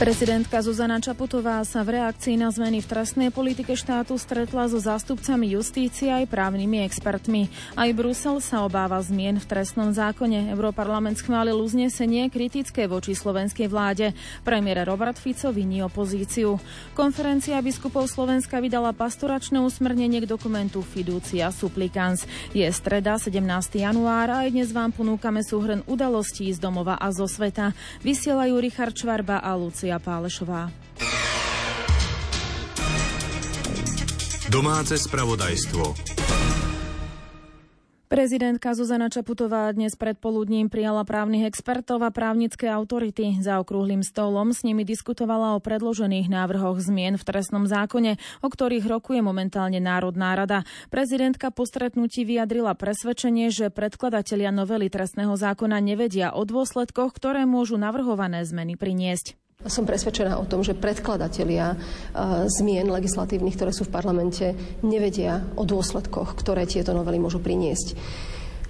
Prezidentka Zuzana Čaputová sa v reakcii na zmeny v trestnej politike štátu stretla so zástupcami justície aj právnymi expertmi. Aj Brusel sa obáva zmien v trestnom zákone. Európarlament schválil uznesenie kritické voči slovenskej vláde. Premiér Robert Fico viní opozíciu. Konferencia biskupov Slovenska vydala pastoračné usmernenie k dokumentu Fiducia Supplicans. Je streda 17. január a aj dnes vám ponúkame súhrn udalostí z domova a zo sveta. Vysielajú Richard Čvarba a Lucia Mária Pálešová. Domáce spravodajstvo. Prezidentka Zuzana Čaputová dnes predpoludním prijala právnych expertov a právnické autority. Za okrúhlym stolom s nimi diskutovala o predložených návrhoch zmien v trestnom zákone, o ktorých rokuje momentálne Národná rada. Prezidentka po stretnutí vyjadrila presvedčenie, že predkladatelia novely trestného zákona nevedia o dôsledkoch, ktoré môžu navrhované zmeny priniesť. Som presvedčená o tom, že predkladatelia e, zmien legislatívnych, ktoré sú v parlamente, nevedia o dôsledkoch, ktoré tieto novely môžu priniesť.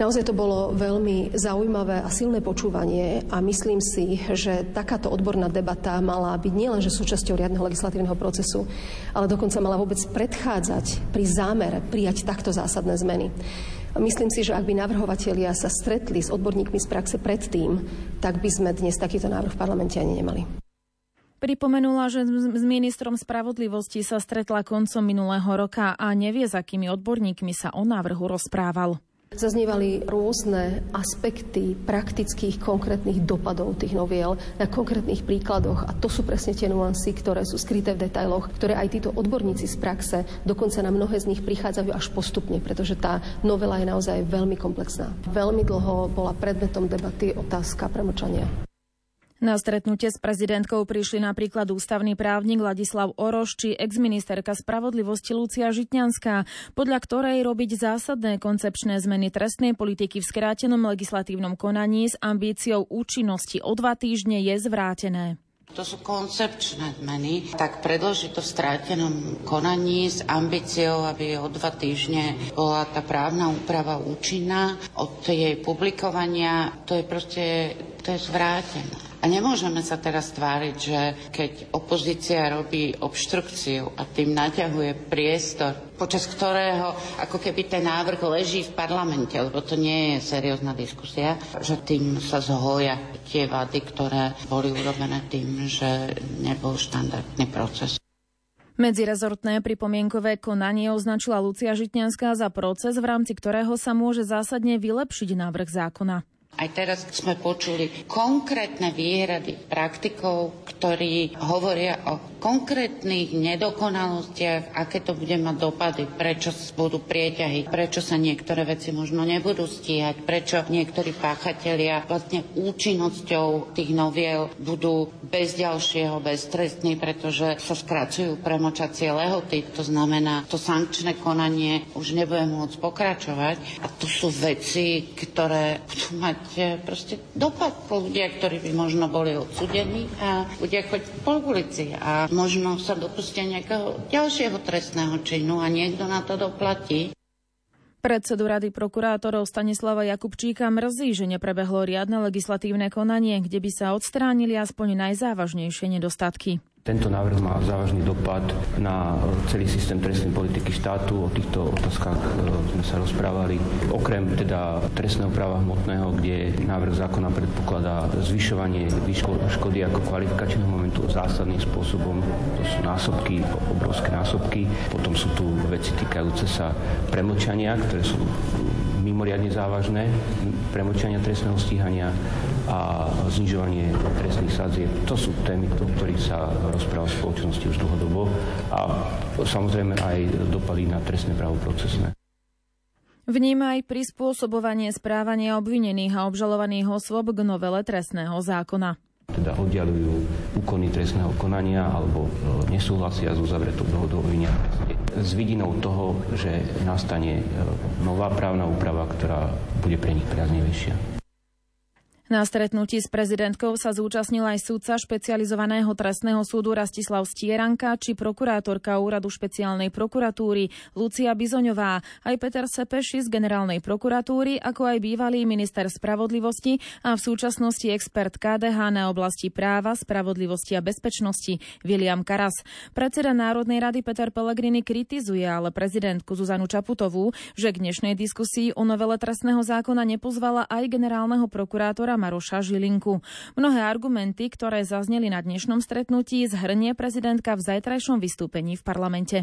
Naozaj to bolo veľmi zaujímavé a silné počúvanie a myslím si, že takáto odborná debata mala byť nielenže súčasťou riadneho legislatívneho procesu, ale dokonca mala vôbec predchádzať pri zámere prijať takto zásadné zmeny. Myslím si, že ak by navrhovatelia sa stretli s odborníkmi z praxe predtým, tak by sme dnes takýto návrh v parlamente ani nemali. Pripomenula, že s ministrom spravodlivosti sa stretla koncom minulého roka a nevie, s akými odborníkmi sa o návrhu rozprával. Zaznievali rôzne aspekty praktických, konkrétnych dopadov tých noviel na konkrétnych príkladoch a to sú presne tie nuancy, ktoré sú skryté v detailoch, ktoré aj títo odborníci z praxe, dokonca na mnohé z nich prichádzajú až postupne, pretože tá novela je naozaj veľmi komplexná. Veľmi dlho bola predmetom debaty otázka premočania. Na stretnutie s prezidentkou prišli napríklad ústavný právnik Ladislav Oroš či exministerka spravodlivosti Lucia Žitňanská, podľa ktorej robiť zásadné koncepčné zmeny trestnej politiky v skrátenom legislatívnom konaní s ambíciou účinnosti o dva týždne je zvrátené. To sú koncepčné zmeny, tak predložiť to v strátenom konaní s ambíciou, aby o dva týždne bola tá právna úprava účinná od jej publikovania, to je proste, to je zvrátené. A nemôžeme sa teraz tváriť, že keď opozícia robí obštrukciu a tým naťahuje priestor, počas ktorého ako keby ten návrh leží v parlamente, lebo to nie je seriózna diskusia, že tým sa zhoja tie vady, ktoré boli urobené tým, že nebol štandardný proces. Medzirezortné pripomienkové konanie označila Lucia Žitňanská za proces, v rámci ktorého sa môže zásadne vylepšiť návrh zákona. Aj teraz sme počuli konkrétne výhrady praktikov, ktorí hovoria o konkrétnych nedokonalostiach, aké to bude mať dopady, prečo budú prieťahy, prečo sa niektoré veci možno nebudú stíhať, prečo niektorí páchatelia vlastne účinnosťou tých noviel budú bez ďalšieho beztrestní, pretože sa skracujú premočacie lehoty. To znamená, to sankčné konanie už nebude môcť pokračovať. A to sú veci, ktoré budú mať mať proste dopad ľudia, ktorí by možno boli odsudení a ľudia chodiť po ulici a možno sa dopustia nejakého ďalšieho trestného činu a niekto na to doplatí. Predsedu Rady prokurátorov Stanislava Jakubčíka mrzí, že neprebehlo riadne legislatívne konanie, kde by sa odstránili aspoň najzávažnejšie nedostatky. Tento návrh má závažný dopad na celý systém trestnej politiky štátu. O týchto otázkach e, sme sa rozprávali. Okrem teda trestného práva hmotného, kde návrh zákona predpokladá zvyšovanie škody ako kvalifikačného momentu zásadným spôsobom. To sú násobky, obrovské násobky. Potom sú tu veci týkajúce sa premlčania, ktoré sú mimoriadne závažné, premlčania trestného stíhania a znižovanie trestných sadzieb. To sú témy, o ktorých sa rozpráva v spoločnosti už dlhodobo a samozrejme aj dopady na trestné právo procesné. Vníma aj prispôsobovanie správania obvinených a obžalovaných osôb k novele trestného zákona teda oddialujú úkony trestného konania alebo e, nesúhlasia s uzavretou dohodou o s vidinou toho, že nastane e, nová právna úprava, ktorá bude pre nich priaznivejšia. Na stretnutí s prezidentkou sa zúčastnil aj súdca špecializovaného trestného súdu Rastislav Stieranka či prokurátorka úradu špeciálnej prokuratúry Lucia Bizoňová, aj Peter Sepeši z generálnej prokuratúry, ako aj bývalý minister spravodlivosti a v súčasnosti expert KDH na oblasti práva, spravodlivosti a bezpečnosti William Karas. Predseda Národnej rady Peter Pellegrini kritizuje ale prezidentku Zuzanu Čaputovú, že k dnešnej diskusii o novele trestného zákona nepozvala aj generálneho prokurátora Maroša Žilinku. Mnohé argumenty, ktoré zazneli na dnešnom stretnutí, zhrnie prezidentka v zajtrajšom vystúpení v parlamente.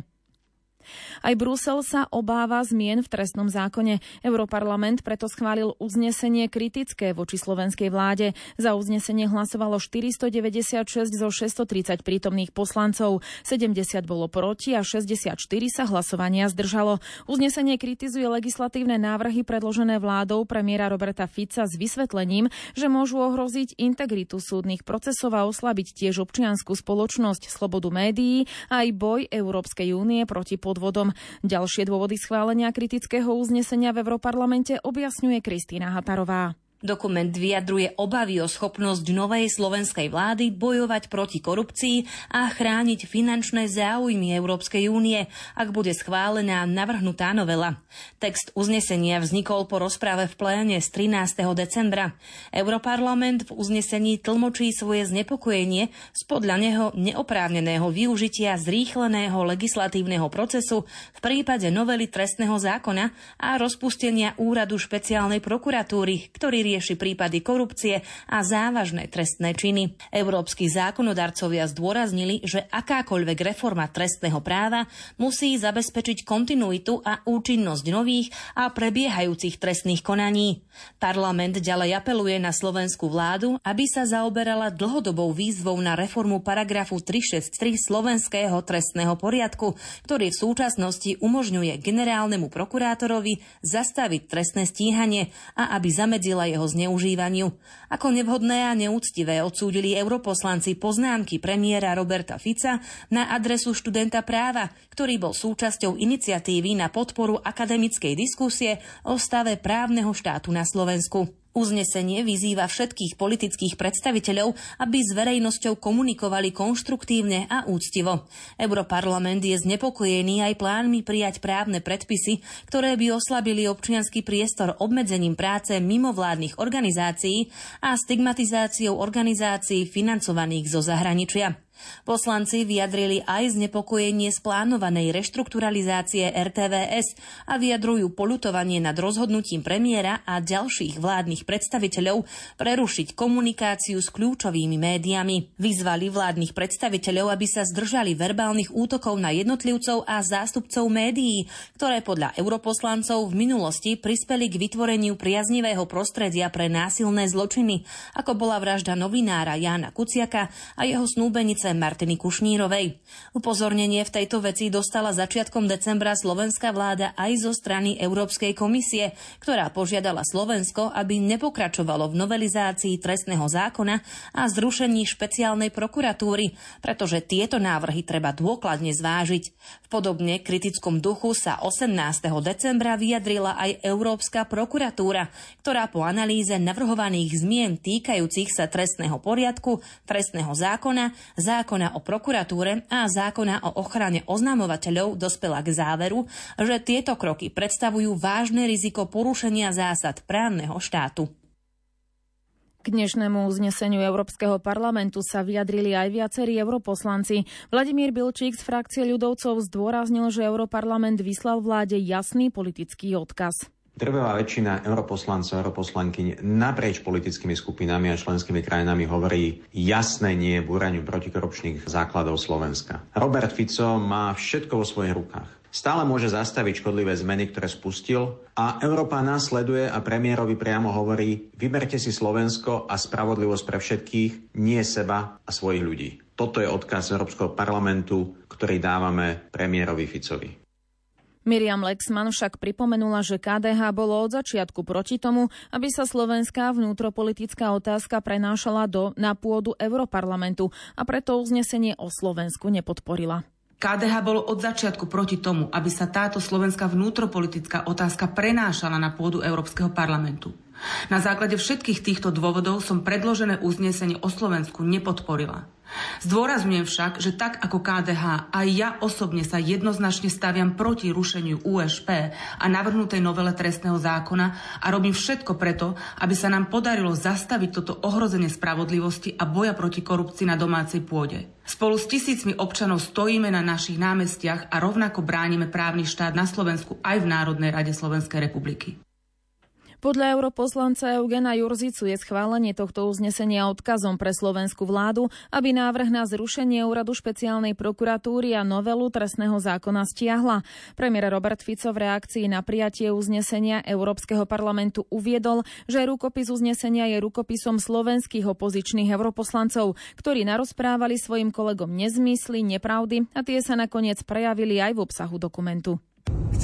Aj Brusel sa obáva zmien v trestnom zákone. Europarlament preto schválil uznesenie kritické voči slovenskej vláde. Za uznesenie hlasovalo 496 zo 630 prítomných poslancov. 70 bolo proti a 64 sa hlasovania zdržalo. Uznesenie kritizuje legislatívne návrhy predložené vládou premiéra Roberta Fica s vysvetlením, že môžu ohroziť integritu súdnych procesov a oslabiť tiež občianskú spoločnosť, slobodu médií a aj boj Európskej únie proti pod podvodom. Ďalšie dôvody schválenia kritického uznesenia v Europarlamente objasňuje Kristýna Hatarová. Dokument vyjadruje obavy o schopnosť novej slovenskej vlády bojovať proti korupcii a chrániť finančné záujmy Európskej únie, ak bude schválená navrhnutá novela. Text uznesenia vznikol po rozprave v pléne z 13. decembra. Europarlament v uznesení tlmočí svoje znepokojenie z podľa neho neoprávneného využitia zrýchleného legislatívneho procesu v prípade novely trestného zákona a rozpustenia úradu špeciálnej prokuratúry, ktorý rieši prípady korupcie a závažné trestné činy. Európsky zákonodarcovia zdôraznili, že akákoľvek reforma trestného práva musí zabezpečiť kontinuitu a účinnosť nových a prebiehajúcich trestných konaní. Parlament ďalej apeluje na slovenskú vládu, aby sa zaoberala dlhodobou výzvou na reformu paragrafu 363 slovenského trestného poriadku, ktorý v súčasnosti umožňuje generálnemu prokurátorovi zastaviť trestné stíhanie a aby zamedzila jeho jeho zneužívaniu. Ako nevhodné a neúctivé odsúdili europoslanci poznámky premiéra Roberta Fica na adresu študenta práva, ktorý bol súčasťou iniciatívy na podporu akademickej diskusie o stave právneho štátu na Slovensku. Uznesenie vyzýva všetkých politických predstaviteľov, aby s verejnosťou komunikovali konštruktívne a úctivo. Europarlament je znepokojený aj plánmi prijať právne predpisy, ktoré by oslabili občianský priestor obmedzením práce mimovládnych organizácií a stigmatizáciou organizácií financovaných zo zahraničia. Poslanci vyjadrili aj znepokojenie z plánovanej reštrukturalizácie RTVS a vyjadrujú polutovanie nad rozhodnutím premiéra a ďalších vládnych predstaviteľov prerušiť komunikáciu s kľúčovými médiami. Vyzvali vládnych predstaviteľov, aby sa zdržali verbálnych útokov na jednotlivcov a zástupcov médií, ktoré podľa europoslancov v minulosti prispeli k vytvoreniu priaznivého prostredia pre násilné zločiny, ako bola vražda novinára Jána Kuciaka a jeho snúbenice poslankynice Martiny Kušnírovej. Upozornenie v tejto veci dostala začiatkom decembra slovenská vláda aj zo strany Európskej komisie, ktorá požiadala Slovensko, aby nepokračovalo v novelizácii trestného zákona a zrušení špeciálnej prokuratúry, pretože tieto návrhy treba dôkladne zvážiť. V podobne kritickom duchu sa 18. decembra vyjadrila aj Európska prokuratúra, ktorá po analýze navrhovaných zmien týkajúcich sa trestného poriadku, trestného zákona, zákona zákona o prokuratúre a zákona o ochrane oznamovateľov dospela k záveru, že tieto kroky predstavujú vážne riziko porušenia zásad právneho štátu. K dnešnému uzneseniu Európskeho parlamentu sa vyjadrili aj viacerí europoslanci. Vladimír Bilčík z frakcie ľudovcov zdôraznil, že Europarlament vyslal vláde jasný politický odkaz. Drvivá väčšina europoslancov, europoslankyň naprieč politickými skupinami a členskými krajinami hovorí jasné nie búraniu protikorupčných základov Slovenska. Robert Fico má všetko vo svojich rukách. Stále môže zastaviť škodlivé zmeny, ktoré spustil a Európa následuje a premiérovi priamo hovorí vyberte si Slovensko a spravodlivosť pre všetkých, nie seba a svojich ľudí. Toto je odkaz Európskeho parlamentu, ktorý dávame premiérovi Ficovi. Miriam Lexman však pripomenula, že KDH bolo od začiatku proti tomu, aby sa slovenská vnútropolitická otázka prenášala do, na pôdu Europarlamentu a preto uznesenie o Slovensku nepodporila. KDH bolo od začiatku proti tomu, aby sa táto slovenská vnútropolitická otázka prenášala na pôdu Európskeho parlamentu. Na základe všetkých týchto dôvodov som predložené uznesenie o Slovensku nepodporila. Zdôrazňujem však, že tak ako KDH, aj ja osobne sa jednoznačne staviam proti rušeniu USP a navrhnutej novele trestného zákona a robím všetko preto, aby sa nám podarilo zastaviť toto ohrozenie spravodlivosti a boja proti korupcii na domácej pôde. Spolu s tisícmi občanov stojíme na našich námestiach a rovnako bránime právny štát na Slovensku aj v Národnej rade Slovenskej republiky. Podľa europoslanca Eugena Jurzicu je schválenie tohto uznesenia odkazom pre slovenskú vládu, aby návrh na zrušenie úradu špeciálnej prokuratúry a novelu trestného zákona stiahla. Premiér Robert Fico v reakcii na prijatie uznesenia Európskeho parlamentu uviedol, že rukopis uznesenia je rukopisom slovenských opozičných europoslancov, ktorí narozprávali svojim kolegom nezmysly, nepravdy a tie sa nakoniec prejavili aj v obsahu dokumentu.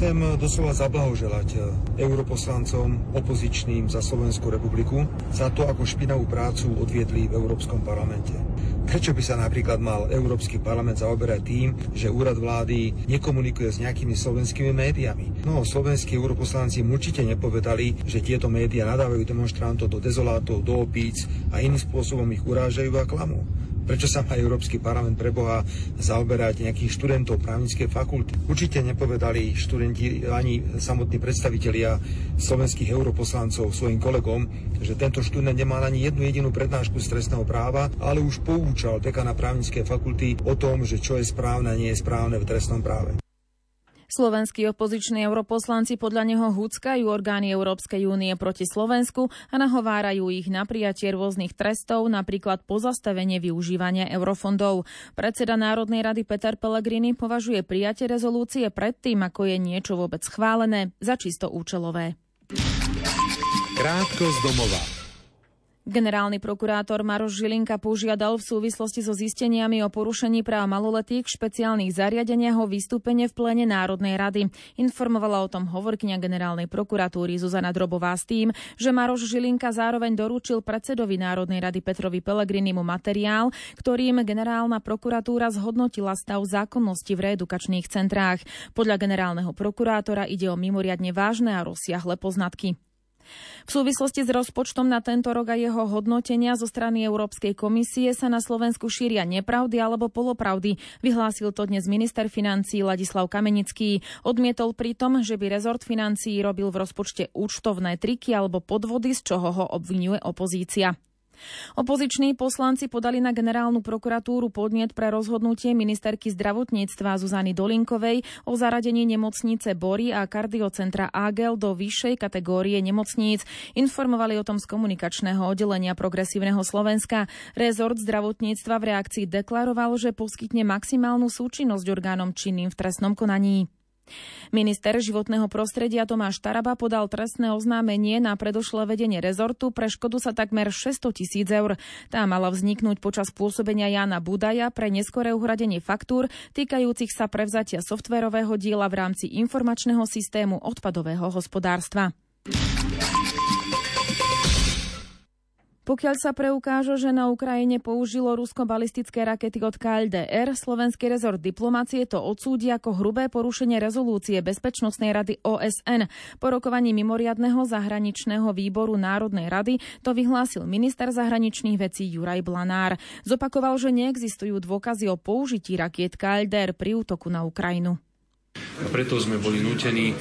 Chcem doslova zablahoželať eh, europoslancom opozičným za Slovenskú republiku za to, ako špinavú prácu odviedli v Európskom parlamente. Prečo by sa napríklad mal Európsky parlament zaoberať tým, že úrad vlády nekomunikuje s nejakými slovenskými médiami? No, slovenskí europoslanci určite nepovedali, že tieto médiá nadávajú demonstrantov do dezolátov, do opíc a iným spôsobom ich urážajú a klamú. Prečo sa má Európsky parlament pre Boha zaoberať nejakých študentov právnickej fakulty? Určite nepovedali študenti ani samotní predstavitelia slovenských europoslancov svojim kolegom, že tento študent nemal ani jednu jedinú prednášku z trestného práva, ale už poučal dekana právnickej fakulty o tom, že čo je správne a nie je správne v trestnom práve. Slovenskí opoziční europoslanci podľa neho húckajú orgány Európskej únie proti Slovensku a nahovárajú ich na prijatie rôznych trestov, napríklad pozastavenie využívania eurofondov. Predseda Národnej rady Peter Pellegrini považuje prijatie rezolúcie predtým, ako je niečo vôbec schválené, za čisto účelové. Krátko z domova. Generálny prokurátor Maroš Žilinka požiadal v súvislosti so zisteniami o porušení práv maloletých v špeciálnych zariadeniach o vystúpenie v plene Národnej rady. Informovala o tom hovorkyňa generálnej prokuratúry Zuzana Drobová s tým, že Maroš Žilinka zároveň doručil predsedovi Národnej rady Petrovi Pelegrinimu materiál, ktorým generálna prokuratúra zhodnotila stav zákonnosti v reedukačných centrách. Podľa generálneho prokurátora ide o mimoriadne vážne a rozsiahle poznatky. V súvislosti s rozpočtom na tento rok a jeho hodnotenia zo strany Európskej komisie sa na Slovensku šíria nepravdy alebo polopravdy. Vyhlásil to dnes minister financí Ladislav Kamenický. Odmietol pritom, že by rezort financií robil v rozpočte účtovné triky alebo podvody, z čoho ho obvinuje opozícia. Opoziční poslanci podali na generálnu prokuratúru podnet pre rozhodnutie ministerky zdravotníctva Zuzany Dolinkovej o zaradení nemocnice Bory a kardiocentra Agel do vyššej kategórie nemocníc. Informovali o tom z komunikačného oddelenia Progresívneho Slovenska. Rezort zdravotníctva v reakcii deklaroval, že poskytne maximálnu súčinnosť orgánom činným v trestnom konaní. Minister životného prostredia Tomáš Taraba podal trestné oznámenie na predošlé vedenie rezortu pre škodu sa takmer 600 tisíc eur. Tá mala vzniknúť počas pôsobenia Jana Budaja pre neskoré uhradenie faktúr týkajúcich sa prevzatia softverového diela v rámci informačného systému odpadového hospodárstva. Pokiaľ sa preukáže, že na Ukrajine použilo Rusko balistické rakety od KLDR, slovenský rezort diplomácie to odsúdi ako hrubé porušenie rezolúcie Bezpečnostnej rady OSN. Po rokovaní mimoriadného zahraničného výboru Národnej rady to vyhlásil minister zahraničných vecí Juraj Blanár. Zopakoval, že neexistujú dôkazy o použití rakiet KLDR pri útoku na Ukrajinu. A preto sme boli nútení e,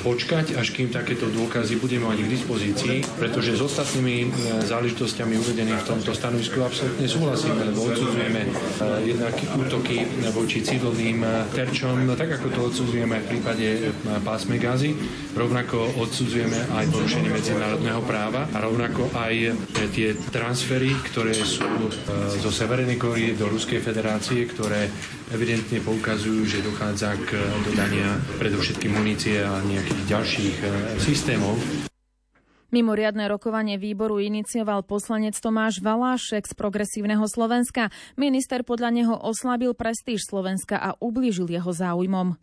počkať, až kým takéto dôkazy budeme mať k dispozícii, pretože s ostatnými e, záležitosťami uvedenými v tomto stanovisku absolútne súhlasíme, lebo odsudzujeme e, jednak útoky voči civilným terčom, no tak ako to odsudzujeme v prípade pásme gazy, rovnako odsudzujeme aj porušenie medzinárodného práva a rovnako aj tie transfery, ktoré sú zo Severnej Kórie do Ruskej federácie, ktoré evidentne poukazujú, že dochádza k dodania predovšetkým munície a nejakých ďalších e, systémov. Mimoriadne rokovanie výboru inicioval poslanec Tomáš Valášek z Progresívneho Slovenska. Minister podľa neho oslabil prestíž Slovenska a ublížil jeho záujmom.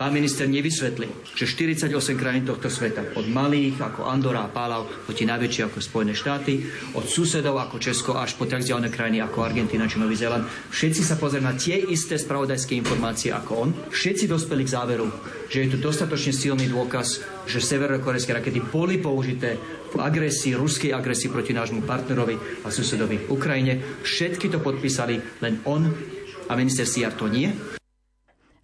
Pán minister nevysvetlil, že 48 krajín tohto sveta, od malých ako Andorra a Pálav, po tie najväčšie ako Spojené štáty, od susedov ako Česko až po tak vzdialené krajiny ako Argentina či Nový Zéland, všetci sa pozerajú na tie isté spravodajské informácie ako on. Všetci dospeli k záveru, že je tu dostatočne silný dôkaz, že severokorejské rakety boli použité v agresii, ruskej agresii proti nášmu partnerovi a susedovi Ukrajine. Všetky to podpísali, len on a minister Siar to nie.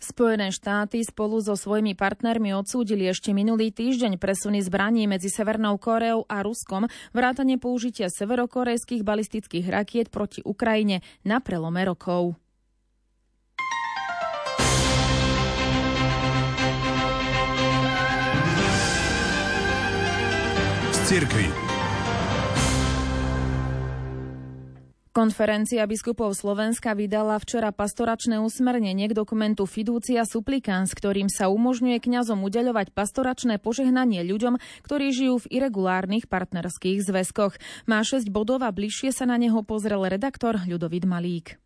Spojené štáty spolu so svojimi partnermi odsúdili ešte minulý týždeň presuny zbraní medzi Severnou Koreou a Ruskom, vrátane použitia severokorejských balistických rakiet proti Ukrajine na prelome rokov. Z. Konferencia biskupov Slovenska vydala včera pastoračné usmernenie k dokumentu Fidúcia Supplicans, ktorým sa umožňuje kňazom udeľovať pastoračné požehnanie ľuďom, ktorí žijú v irregulárnych partnerských zväzkoch. Má 6 bodov a bližšie sa na neho pozrel redaktor Ľudovit Malík.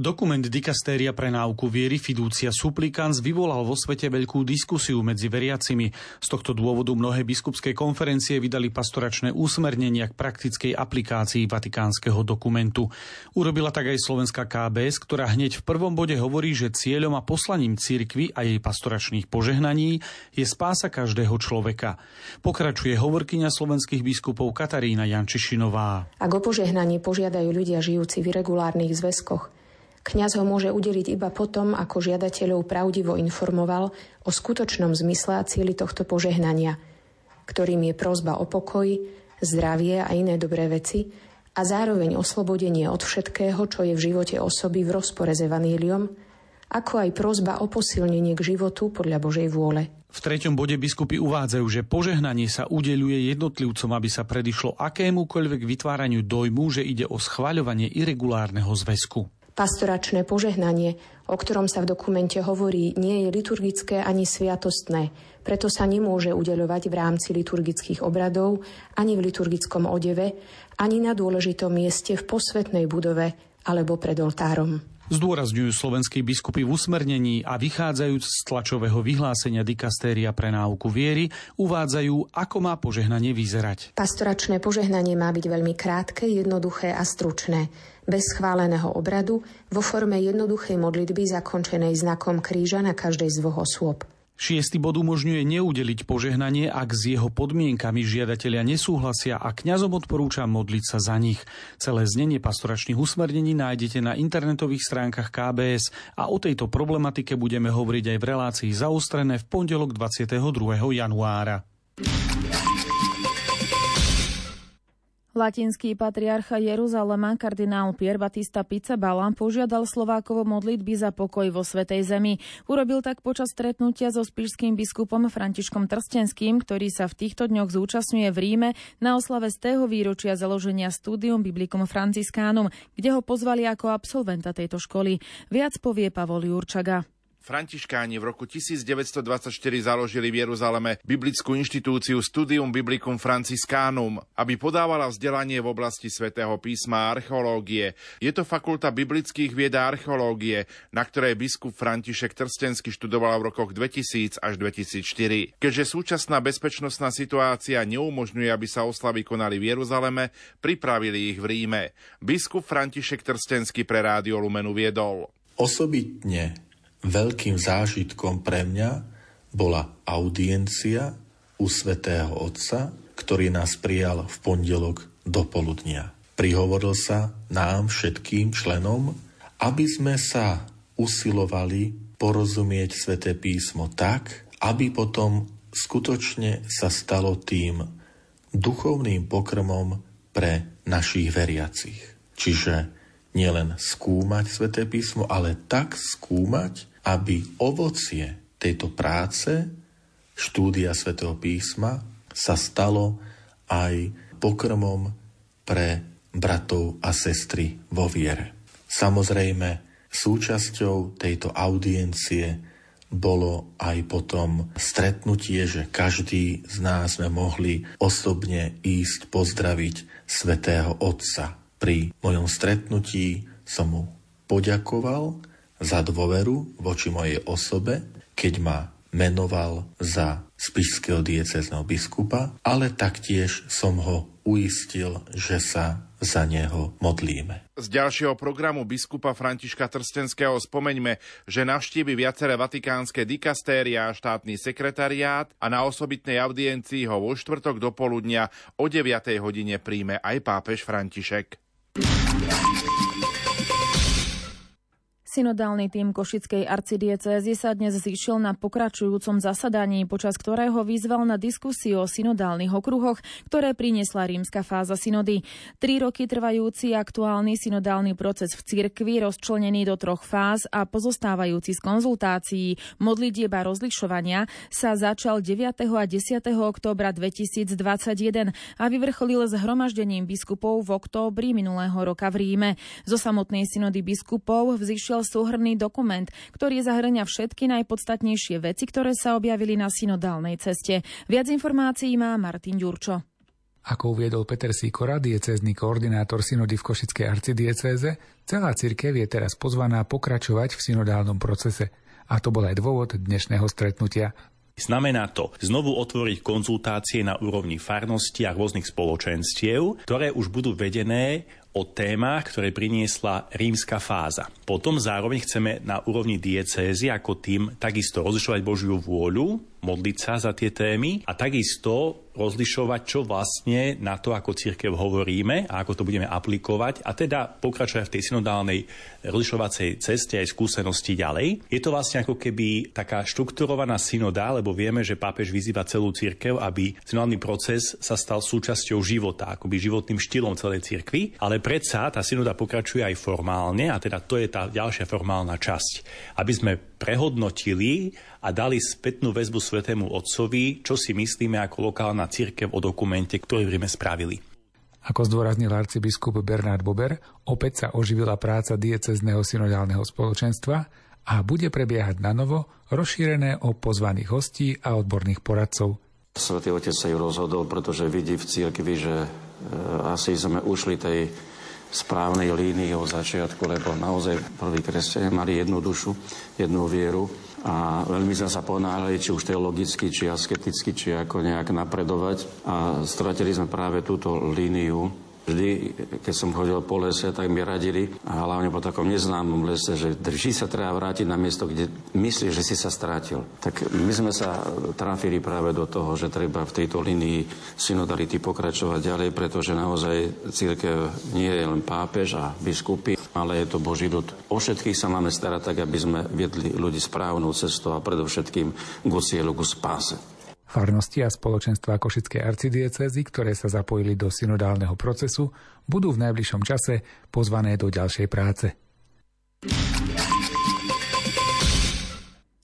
Dokument Dikastéria pre náuku viery Fidúcia Supplicans vyvolal vo svete veľkú diskusiu medzi veriacimi. Z tohto dôvodu mnohé biskupské konferencie vydali pastoračné úsmernenia k praktickej aplikácii vatikánskeho dokumentu. Urobila tak aj slovenská KBS, ktorá hneď v prvom bode hovorí, že cieľom a poslaním cirkvy a jej pastoračných požehnaní je spása každého človeka. Pokračuje hovorkyňa slovenských biskupov Katarína Jančišinová. Ak o požehnanie požiadajú ľudia žijúci v irregulárnych zväzkoch, Kňaz ho môže udeliť iba potom, ako žiadateľov pravdivo informoval o skutočnom zmysle a cieli tohto požehnania, ktorým je prozba o pokoj, zdravie a iné dobré veci a zároveň oslobodenie od všetkého, čo je v živote osoby v rozpore s evaníliom, ako aj prozba o posilnenie k životu podľa Božej vôle. V treťom bode biskupy uvádzajú, že požehnanie sa udeľuje jednotlivcom, aby sa predišlo akémukoľvek vytváraniu dojmu, že ide o schvaľovanie irregulárneho zväzku. Pastoračné požehnanie, o ktorom sa v dokumente hovorí, nie je liturgické ani sviatostné, preto sa nemôže udeľovať v rámci liturgických obradov, ani v liturgickom odeve, ani na dôležitom mieste v posvetnej budove alebo pred oltárom. Zdôrazňujú slovenskí biskupy v usmernení a vychádzajúc z tlačového vyhlásenia dikastéria pre náuku viery, uvádzajú, ako má požehnanie vyzerať. Pastoračné požehnanie má byť veľmi krátke, jednoduché a stručné, bez schváleného obradu, vo forme jednoduchej modlitby zakončenej znakom kríža na každej z dvoch osôb. Šiestý bod umožňuje neudeliť požehnanie, ak s jeho podmienkami žiadatelia nesúhlasia a kňazom odporúča modliť sa za nich. Celé znenie pastoračných usmernení nájdete na internetových stránkach KBS a o tejto problematike budeme hovoriť aj v relácii zaostrené v pondelok 22. januára. Latinský patriarcha Jeruzalema kardinál Pier Batista Pizzabala požiadal Slovákovo modlitby za pokoj vo Svetej Zemi. Urobil tak počas stretnutia so spišským biskupom Františkom Trstenským, ktorý sa v týchto dňoch zúčastňuje v Ríme na oslave z tého výročia založenia Studium Biblicum Franciscánum, kde ho pozvali ako absolventa tejto školy. Viac povie Pavol Jurčaga. Františkáni v roku 1924 založili v Jeruzaleme biblickú inštitúciu Studium Biblicum Franciscanum, aby podávala vzdelanie v oblasti svätého písma a archeológie. Je to fakulta biblických vied a archeológie, na ktorej biskup František Trstenský študoval v rokoch 2000 až 2004. Keďže súčasná bezpečnostná situácia neumožňuje, aby sa oslavy konali v Jeruzaleme, pripravili ich v Ríme. Biskup František Trstenský pre Rádio Lumenu viedol. Osobitne Veľkým zážitkom pre mňa bola audiencia u svätého Otca, ktorý nás prijal v pondelok do poludnia. Prihovoril sa nám všetkým členom, aby sme sa usilovali porozumieť sväté písmo tak, aby potom skutočne sa stalo tým duchovným pokrmom pre našich veriacich. Čiže nielen skúmať sväté písmo, ale tak skúmať, aby ovocie tejto práce, štúdia svätého písma, sa stalo aj pokrmom pre bratov a sestry vo viere. Samozrejme, súčasťou tejto audiencie bolo aj potom stretnutie, že každý z nás sme mohli osobne ísť pozdraviť svätého Otca. Pri mojom stretnutí som mu poďakoval za dôveru voči mojej osobe, keď ma menoval za spišského diecezného biskupa, ale taktiež som ho uistil, že sa za neho modlíme. Z ďalšieho programu biskupa Františka Trstenského spomeňme, že navštívi viaceré vatikánske dikastéria a štátny sekretariát a na osobitnej audiencii ho vo štvrtok do poludnia o 9. hodine príjme aj pápež František. you Synodálny tým Košickej arcidiecézy sa dnes zišiel na pokračujúcom zasadaní, počas ktorého vyzval na diskusiu o synodálnych okruhoch, ktoré priniesla rímska fáza synody. Tri roky trvajúci aktuálny synodálny proces v cirkvi, rozčlenený do troch fáz a pozostávajúci z konzultácií, modlitieb a rozlišovania, sa začal 9. a 10. októbra 2021 a vyvrcholil zhromaždením biskupov v októbri minulého roka v Ríme. Zo samotnej synody biskupov vzýšiel vydal súhrný dokument, ktorý zahrania všetky najpodstatnejšie veci, ktoré sa objavili na synodálnej ceste. Viac informácií má Martin Ďurčo. Ako uviedol Peter Sikora, diecézny koordinátor synody v Košickej arcidiecéze, celá cirkev je teraz pozvaná pokračovať v synodálnom procese. A to bol aj dôvod dnešného stretnutia. Znamená to znovu otvoriť konzultácie na úrovni farnosti a rôznych spoločenstiev, ktoré už budú vedené o témach, ktoré priniesla rímska fáza. Potom zároveň chceme na úrovni diecézy ako tým takisto rozlišovať Božiu vôľu, modliť sa za tie témy a takisto rozlišovať, čo vlastne na to, ako církev hovoríme a ako to budeme aplikovať a teda pokračovať v tej synodálnej rozlišovacej ceste aj skúsenosti ďalej. Je to vlastne ako keby taká štrukturovaná synoda, lebo vieme, že pápež vyzýva celú církev, aby synodálny proces sa stal súčasťou života, akoby životným štýlom celej církvy, ale predsa tá synoda pokračuje aj formálne a teda to je tá ďalšia formálna časť. Aby sme prehodnotili a dali spätnú väzbu Svetému Otcovi, čo si myslíme ako lokálna církev o dokumente, ktorý v Ríme spravili. Ako zdôraznil arcibiskup Bernard Bober, opäť sa oživila práca diecezného synodálneho spoločenstva a bude prebiehať na novo rozšírené o pozvaných hostí a odborných poradcov. Svetý Otec sa ju rozhodol, pretože vidí v církvi, že e, asi sme ušli tej správnej línii od začiatku, lebo naozaj prví kresťania mali jednu dušu, jednu vieru a veľmi sme sa ponáhľali, či už teologicky, či asketicky, či ako nejak napredovať a stratili sme práve túto líniu Vždy, keď som chodil po lese, tak mi radili, a hlavne po takom neznámom lese, že vždy sa treba vrátiť na miesto, kde myslíš, že si sa strátil. Tak my sme sa trafili práve do toho, že treba v tejto linii synodality pokračovať ďalej, pretože naozaj církev nie je len pápež a biskupy, ale je to Boží ľud. O všetkých sa máme starať tak, aby sme viedli ľudí správnou cestou a predovšetkým k cieľu, ku spáse. Farnosti a spoločenstva Košickej arcidiecezy, ktoré sa zapojili do synodálneho procesu, budú v najbližšom čase pozvané do ďalšej práce.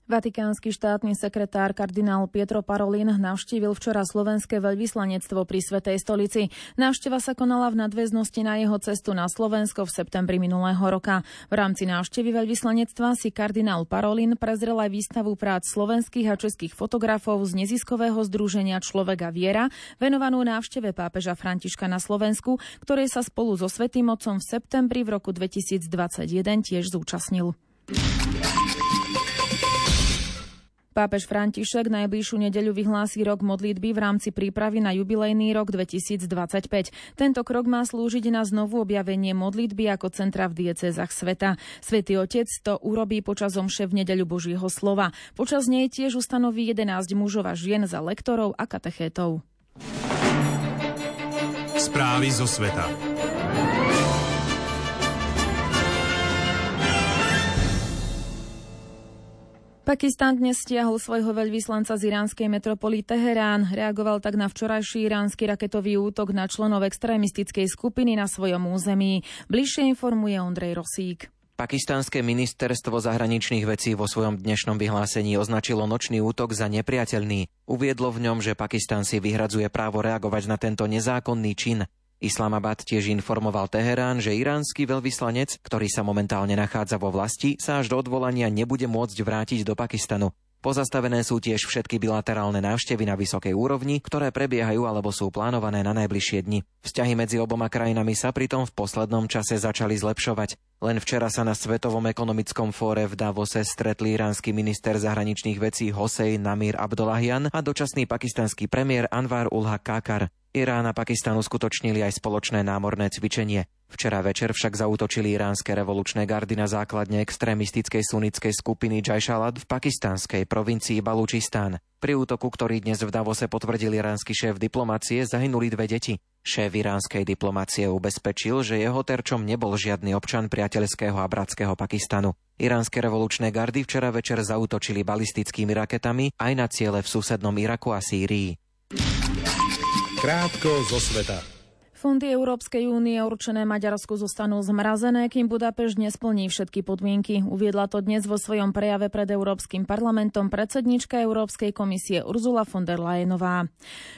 Vatikánsky štátny sekretár kardinál Pietro Parolin navštívil včera slovenské veľvyslanectvo pri Svetej stolici. Návšteva sa konala v nadväznosti na jeho cestu na Slovensko v septembri minulého roka. V rámci návštevy veľvyslanectva si kardinál Parolin prezrel aj výstavu prác slovenských a českých fotografov z neziskového združenia Človek a viera, venovanú návšteve pápeža Františka na Slovensku, ktoré sa spolu so Svetým Otcom v septembri v roku 2021 tiež zúčastnil. Pápež František najbližšiu nedeľu vyhlási rok modlitby v rámci prípravy na jubilejný rok 2025. Tento krok má slúžiť na znovu objavenie modlitby ako centra v diecezach sveta. Svetý Otec to urobí počas omše v nedeľu Božieho slova. Počas nej tiež ustanoví 11 mužov a žien za lektorov a katechétov. Správy zo sveta. Pakistan dnes stiahol svojho veľvyslanca z iránskej metropoly Teherán. Reagoval tak na včorajší iránsky raketový útok na členov extrémistickej skupiny na svojom území. Bližšie informuje Ondrej Rosík. Pakistanské ministerstvo zahraničných vecí vo svojom dnešnom vyhlásení označilo nočný útok za nepriateľný. Uviedlo v ňom, že Pakistan si vyhradzuje právo reagovať na tento nezákonný čin. Islamabad tiež informoval Teherán, že iránsky veľvyslanec, ktorý sa momentálne nachádza vo vlasti, sa až do odvolania nebude môcť vrátiť do Pakistanu. Pozastavené sú tiež všetky bilaterálne návštevy na vysokej úrovni, ktoré prebiehajú alebo sú plánované na najbližšie dni. Vzťahy medzi oboma krajinami sa pritom v poslednom čase začali zlepšovať. Len včera sa na Svetovom ekonomickom fóre v Davose stretli iránsky minister zahraničných vecí Hosej Namir Abdollahian a dočasný pakistanský premiér Anwar Ulha Kakar. Irán a Pakistan uskutočnili aj spoločné námorné cvičenie. Včera večer však zautočili iránske revolučné gardy na základne extrémistickej sunnickej skupiny Jaišalat v pakistanskej provincii Balučistán. Pri útoku, ktorý dnes v Davose potvrdil iránsky šéf diplomácie, zahynuli dve deti. Šéf iránskej diplomácie ubezpečil, že jeho terčom nebol žiadny občan priateľského a bratského Pakistanu. Iránske revolučné gardy včera večer zautočili balistickými raketami aj na ciele v susednom Iraku a Sýrii. Krátko zo sveta. Fondy Európskej únie určené Maďarsku zostanú zmrazené, kým Budapešť nesplní všetky podmienky. Uviedla to dnes vo svojom prejave pred Európskym parlamentom predsednička Európskej komisie Urzula von der Leyenová.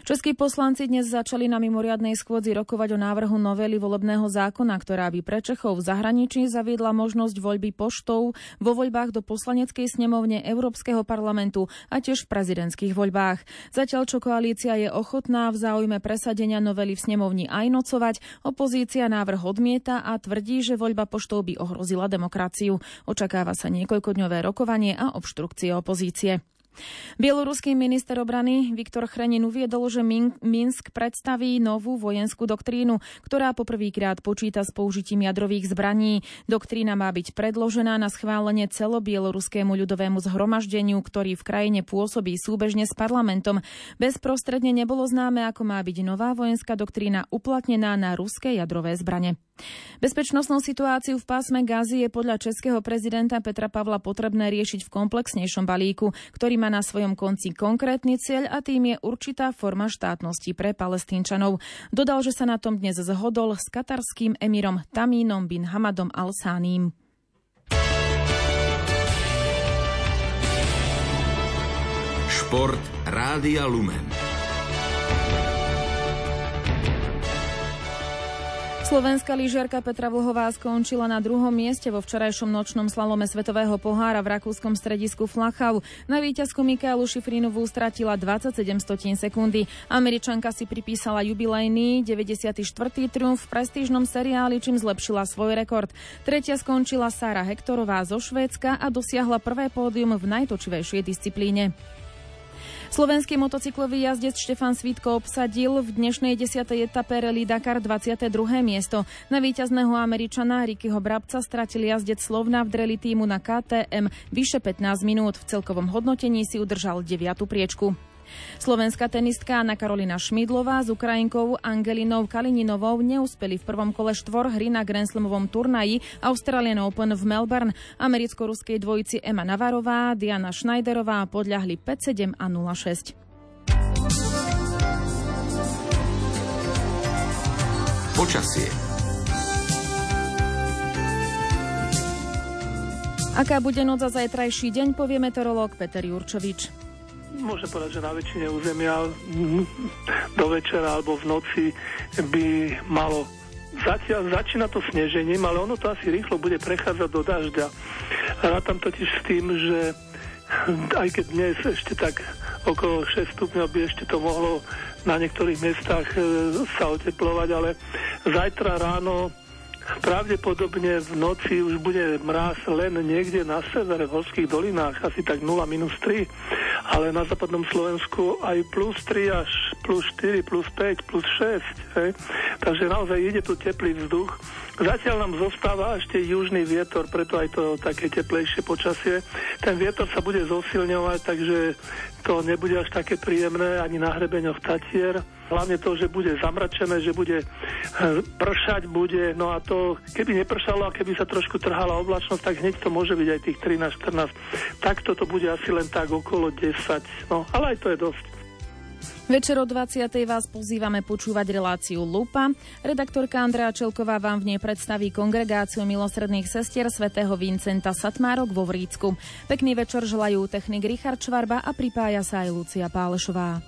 Českí poslanci dnes začali na mimoriadnej schôdzi rokovať o návrhu novely volebného zákona, ktorá by pre Čechov v zahraničí zaviedla možnosť voľby poštou vo voľbách do poslaneckej snemovne Európskeho parlamentu a tiež v prezidentských voľbách. Zatiaľ, čo koalícia je ochotná v záujme presadenia novely v snemovni aj nocovať. Opozícia návrh odmieta a tvrdí, že voľba poštou by ohrozila demokraciu. Očakáva sa niekoľkodňové rokovanie a obštrukcie opozície. Bieloruský minister obrany Viktor Chrenin uviedol, že Minsk predstaví novú vojenskú doktrínu, ktorá poprvýkrát počíta s použitím jadrových zbraní. Doktrína má byť predložená na schválenie celobieloruskému ľudovému zhromaždeniu, ktorý v krajine pôsobí súbežne s parlamentom. Bezprostredne nebolo známe, ako má byť nová vojenská doktrína uplatnená na ruské jadrové zbrane. Bezpečnostnú situáciu v pásme Gazy je podľa českého prezidenta Petra Pavla potrebné riešiť v komplexnejšom balíku, ktorý má na svojom konci konkrétny cieľ a tým je určitá forma štátnosti pre palestínčanov. Dodal, že sa na tom dnes zhodol s katarským emírom Tamínom bin Hamadom al-Sáním. Šport Rádia Lumen. Slovenská lyžiarka Petra Vlhová skončila na druhom mieste vo včerajšom nočnom slalome Svetového pohára v rakúskom stredisku Flachau. Na víťazku Mikálu Šifrinovú stratila 27 stotín sekundy. Američanka si pripísala jubilejný 94. triumf v prestížnom seriáli, čím zlepšila svoj rekord. Tretia skončila Sara Hektorová zo Švédska a dosiahla prvé pódium v najtočivejšej disciplíne. Slovenský motocyklový jazdec Štefan Svítko obsadil v dnešnej 10. etape Rally Dakar 22. miesto. Na víťazného Američana Rickyho Brabca stratil jazdec Slovna v dreli týmu na KTM vyše 15 minút. V celkovom hodnotení si udržal 9. priečku. Slovenská tenistka Anna Karolina Šmidlová s Ukrajinkou Angelinou Kalininovou neúspeli v prvom kole štvor hry na Grand Slamovom turnaji Australian Open v Melbourne. Americko-ruskej dvojici Emma Navarová, Diana Schneiderová podľahli 5-7 a 0-6. Počasie. Aká bude noc za zajtrajší deň, povie meteorológ Peter Jurčovič môžem povedať, že na väčšine územia do večera alebo v noci by malo Zatiaľ začína to snežením, ale ono to asi rýchlo bude prechádzať do dažďa. Rátam totiž s tým, že aj keď dnes ešte tak okolo 6 stupňov by ešte to mohlo na niektorých miestach e, sa oteplovať, ale zajtra ráno Pravdepodobne v noci už bude mráz len niekde na severe, v horských dolinách, asi tak 0 minus 3, ale na západnom Slovensku aj plus 3 až plus 4, plus 5, plus 6. Hej. Takže naozaj ide tu teplý vzduch. Zatiaľ nám zostáva ešte južný vietor, preto aj to také teplejšie počasie. Ten vietor sa bude zosilňovať, takže to nebude až také príjemné ani na hrebeňoch Tatier hlavne to, že bude zamračené, že bude e, pršať bude, no a to, keby nepršalo a keby sa trošku trhala oblačnosť, tak hneď to môže byť aj tých 13-14. Takto to bude asi len tak okolo 10, no ale aj to je dosť. Večer o 20. vás pozývame počúvať reláciu Lupa. Redaktorka Andrea Čelková vám v nej predstaví kongregáciu milosredných sestier svätého Vincenta Satmárok vo Vrícku. Pekný večer želajú technik Richard Čvarba a pripája sa aj Lucia Pálešová.